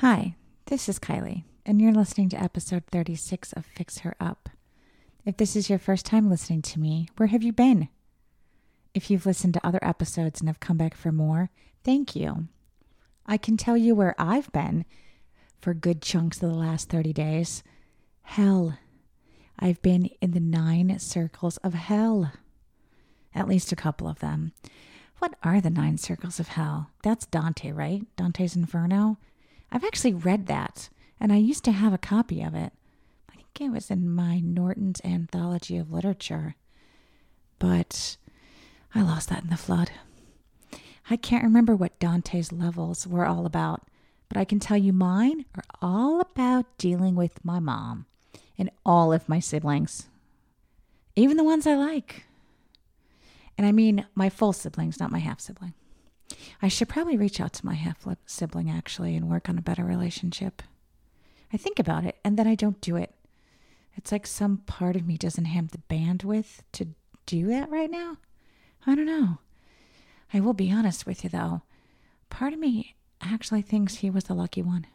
Hi, this is Kylie, and you're listening to episode 36 of Fix Her Up. If this is your first time listening to me, where have you been? If you've listened to other episodes and have come back for more, thank you. I can tell you where I've been for good chunks of the last 30 days. Hell. I've been in the nine circles of hell. At least a couple of them. What are the nine circles of hell? That's Dante, right? Dante's Inferno? I've actually read that, and I used to have a copy of it. I think it was in my Norton's Anthology of Literature. But I lost that in the flood. I can't remember what Dante's levels were all about, but I can tell you mine are all about dealing with my mom and all of my siblings, even the ones I like. And I mean my full siblings, not my half sibling. I should probably reach out to my half sibling actually and work on a better relationship. I think about it and then I don't do it. It's like some part of me doesn't have the bandwidth to do that right now. I don't know. I will be honest with you though. Part of me actually thinks he was the lucky one.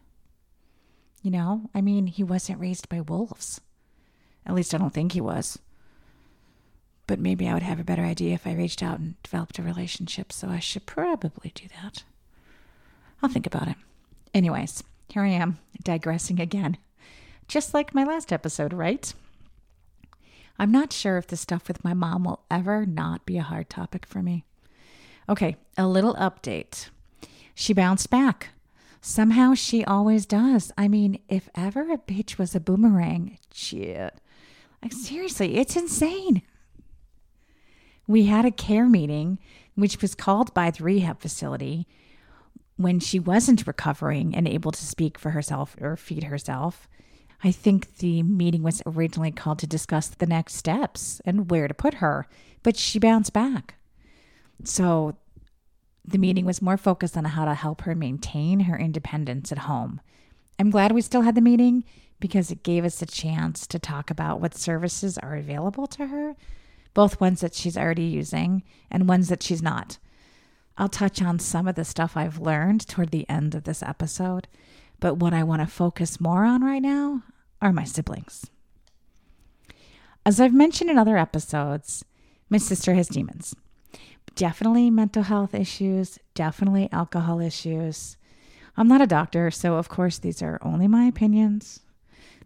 You know, I mean, he wasn't raised by wolves. At least I don't think he was. But maybe I would have a better idea if I reached out and developed a relationship, so I should probably do that. I'll think about it. Anyways, here I am, digressing again. Just like my last episode, right? I'm not sure if the stuff with my mom will ever not be a hard topic for me. Okay, a little update. She bounced back. Somehow she always does. I mean, if ever a bitch was a boomerang, shit. Like, seriously, it's insane. We had a care meeting, which was called by the rehab facility when she wasn't recovering and able to speak for herself or feed herself. I think the meeting was originally called to discuss the next steps and where to put her, but she bounced back. So the meeting was more focused on how to help her maintain her independence at home. I'm glad we still had the meeting because it gave us a chance to talk about what services are available to her both ones that she's already using and ones that she's not. I'll touch on some of the stuff I've learned toward the end of this episode, but what I want to focus more on right now are my siblings. As I've mentioned in other episodes, my sister has demons. Definitely mental health issues, definitely alcohol issues. I'm not a doctor, so of course these are only my opinions,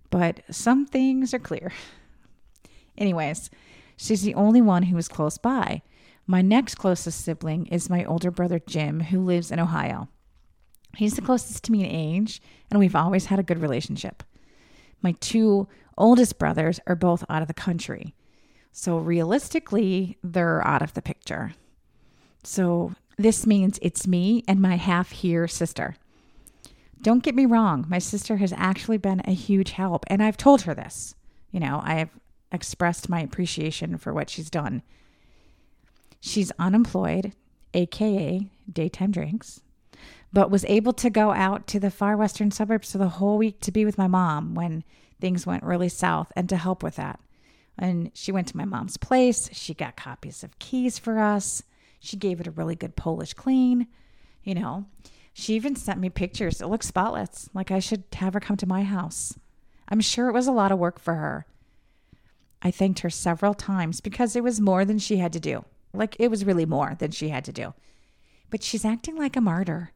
but some things are clear. Anyways, She's the only one who is close by. My next closest sibling is my older brother Jim, who lives in Ohio. He's the closest to me in age, and we've always had a good relationship. My two oldest brothers are both out of the country. So realistically, they're out of the picture. So this means it's me and my half here sister. Don't get me wrong, my sister has actually been a huge help, and I've told her this. You know, I have expressed my appreciation for what she's done. She's unemployed, aka daytime drinks, but was able to go out to the far western suburbs for the whole week to be with my mom when things went really south and to help with that. And she went to my mom's place. She got copies of keys for us. She gave it a really good Polish clean. You know, she even sent me pictures. It looks spotless. Like I should have her come to my house. I'm sure it was a lot of work for her. I thanked her several times because it was more than she had to do. Like it was really more than she had to do. But she's acting like a martyr,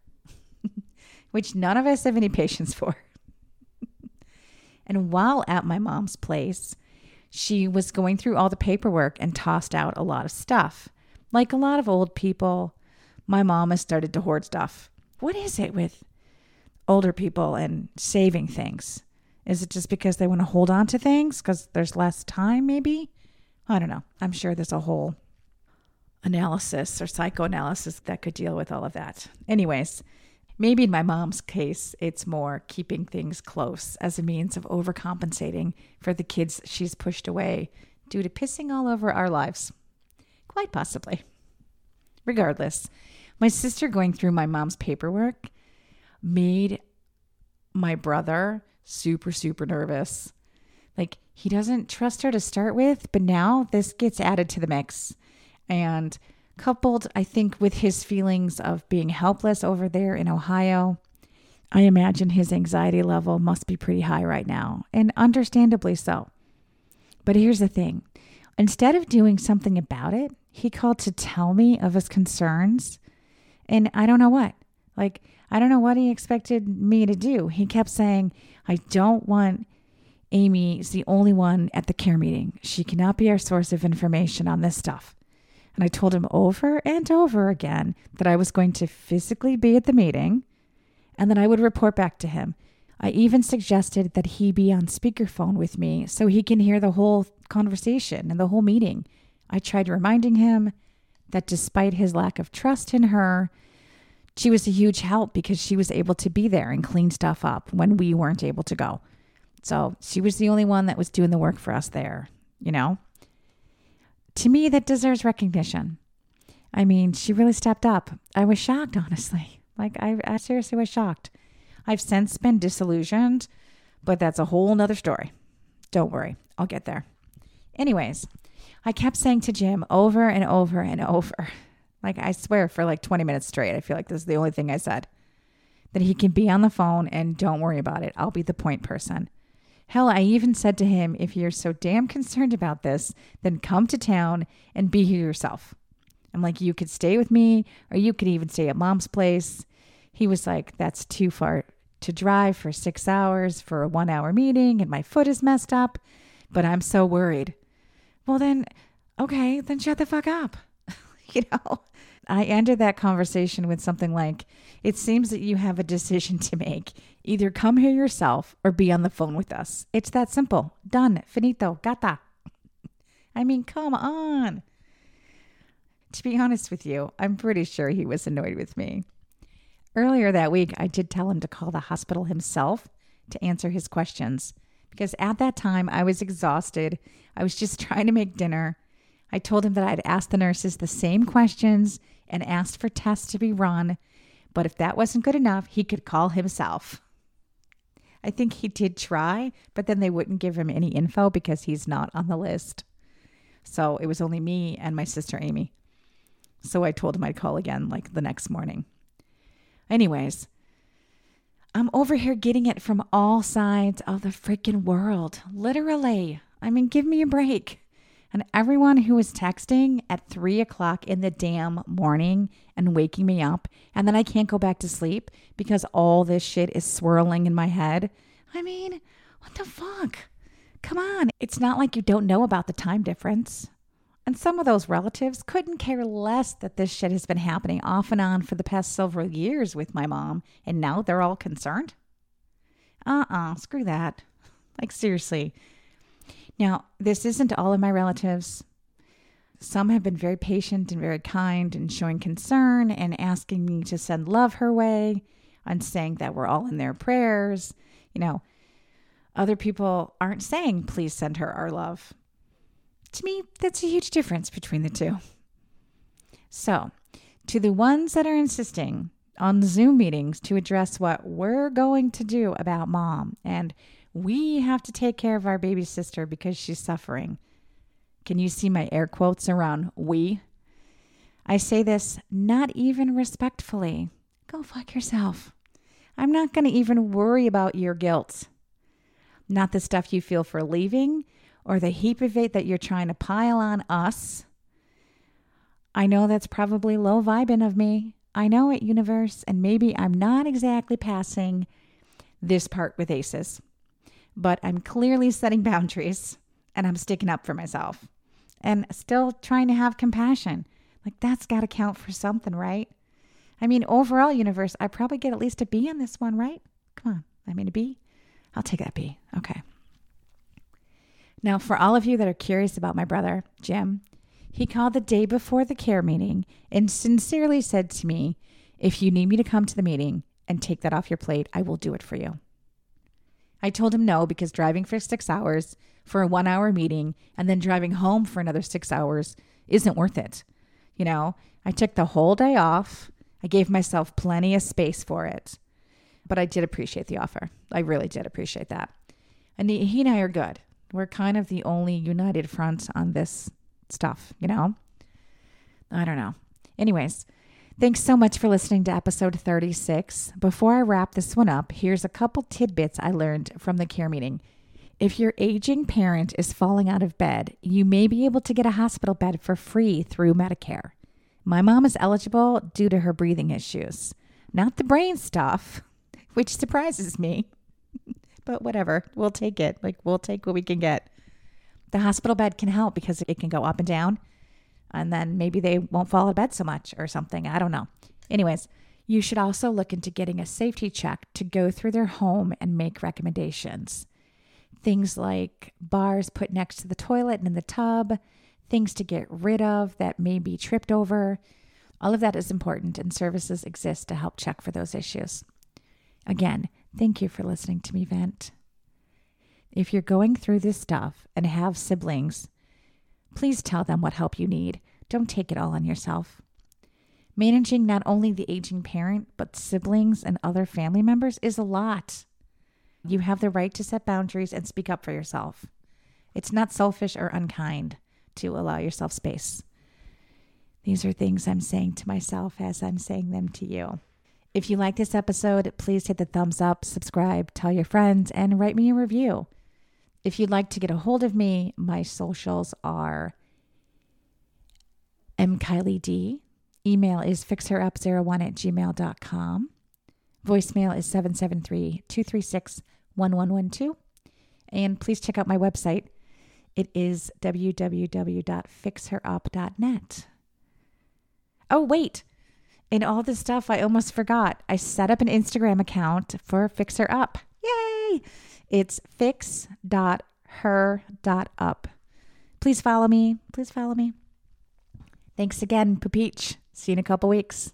which none of us have any patience for. and while at my mom's place, she was going through all the paperwork and tossed out a lot of stuff. Like a lot of old people, my mom has started to hoard stuff. What is it with older people and saving things? Is it just because they want to hold on to things because there's less time, maybe? I don't know. I'm sure there's a whole analysis or psychoanalysis that could deal with all of that. Anyways, maybe in my mom's case, it's more keeping things close as a means of overcompensating for the kids she's pushed away due to pissing all over our lives. Quite possibly. Regardless, my sister going through my mom's paperwork made my brother super, super nervous. Like, he doesn't trust her to start with, but now this gets added to the mix. And coupled, I think, with his feelings of being helpless over there in Ohio, I imagine his anxiety level must be pretty high right now, and understandably so. But here's the thing instead of doing something about it, he called to tell me of his concerns. And I don't know what. Like, I don't know what he expected me to do. He kept saying, I don't want Amy is the only one at the care meeting. She cannot be our source of information on this stuff. And I told him over and over again that I was going to physically be at the meeting and that I would report back to him. I even suggested that he be on speakerphone with me so he can hear the whole conversation and the whole meeting. I tried reminding him that despite his lack of trust in her, she was a huge help because she was able to be there and clean stuff up when we weren't able to go. So she was the only one that was doing the work for us there, you know? To me, that deserves recognition. I mean, she really stepped up. I was shocked, honestly. Like, I, I seriously was shocked. I've since been disillusioned, but that's a whole nother story. Don't worry, I'll get there. Anyways, I kept saying to Jim over and over and over, like I swear for like 20 minutes straight, I feel like this is the only thing I said, that he can be on the phone and don't worry about it. I'll be the point person. Hell, I even said to him, if you're so damn concerned about this, then come to town and be here yourself. I'm like, you could stay with me, or you could even stay at mom's place. He was like, that's too far to drive for six hours for a one hour meeting, and my foot is messed up, but I'm so worried. Well, then, okay, then shut the fuck up. you know? I ended that conversation with something like, It seems that you have a decision to make. Either come here yourself or be on the phone with us. It's that simple. Done. Finito. Gata. I mean, come on. To be honest with you, I'm pretty sure he was annoyed with me. Earlier that week, I did tell him to call the hospital himself to answer his questions because at that time I was exhausted. I was just trying to make dinner. I told him that I'd asked the nurses the same questions and asked for tests to be run, but if that wasn't good enough, he could call himself. I think he did try, but then they wouldn't give him any info because he's not on the list. So it was only me and my sister Amy. So I told him I'd call again like the next morning. Anyways, I'm over here getting it from all sides of the freaking world. Literally. I mean, give me a break. And everyone who was texting at three o'clock in the damn morning and waking me up, and then I can't go back to sleep because all this shit is swirling in my head. I mean, what the fuck? Come on. It's not like you don't know about the time difference. And some of those relatives couldn't care less that this shit has been happening off and on for the past several years with my mom, and now they're all concerned? Uh uh-uh, uh, screw that. Like, seriously, now, this isn't all of my relatives. Some have been very patient and very kind and showing concern and asking me to send love her way and saying that we're all in their prayers. You know, other people aren't saying, please send her our love. To me, that's a huge difference between the two. So, to the ones that are insisting on Zoom meetings to address what we're going to do about mom and we have to take care of our baby sister because she's suffering. Can you see my air quotes around we? I say this not even respectfully. Go fuck yourself. I'm not going to even worry about your guilt. Not the stuff you feel for leaving or the heap of it that you're trying to pile on us. I know that's probably low vibing of me. I know it, universe, and maybe I'm not exactly passing this part with aces but I'm clearly setting boundaries and I'm sticking up for myself and still trying to have compassion. Like, that's got to count for something, right? I mean, overall, universe, I probably get at least a B on this one, right? Come on. I mean, a B? I'll take that B. Okay. Now, for all of you that are curious about my brother, Jim, he called the day before the care meeting and sincerely said to me, If you need me to come to the meeting and take that off your plate, I will do it for you. I told him no because driving for six hours for a one hour meeting and then driving home for another six hours isn't worth it. You know, I took the whole day off. I gave myself plenty of space for it. But I did appreciate the offer. I really did appreciate that. And he, and I are good. We're kind of the only united front on this stuff, you know? I don't know. Anyways, Thanks so much for listening to episode 36. Before I wrap this one up, here's a couple tidbits I learned from the care meeting. If your aging parent is falling out of bed, you may be able to get a hospital bed for free through Medicare. My mom is eligible due to her breathing issues, not the brain stuff, which surprises me. but whatever, we'll take it. Like, we'll take what we can get. The hospital bed can help because it can go up and down, and then maybe they won't fall of bed so much or something. I don't know. Anyways, you should also look into getting a safety check to go through their home and make recommendations. Things like bars put next to the toilet and in the tub, things to get rid of that may be tripped over. All of that is important, and services exist to help check for those issues. Again, thank you for listening to me vent. If you're going through this stuff and have siblings, please tell them what help you need. Don't take it all on yourself. Managing not only the aging parent, but siblings and other family members is a lot. You have the right to set boundaries and speak up for yourself. It's not selfish or unkind to allow yourself space. These are things I'm saying to myself as I'm saying them to you. If you like this episode, please hit the thumbs up, subscribe, tell your friends, and write me a review. If you'd like to get a hold of me, my socials are mkylie Email is fixherup01 at gmail.com. Voicemail is 773 236 1112. And please check out my website. It is www.fixherup.net. Oh, wait. In all this stuff, I almost forgot. I set up an Instagram account for Fix Her Up. Yay! It's fix.her.up. Please follow me. Please follow me. Thanks again, Papeach. See you in a couple weeks.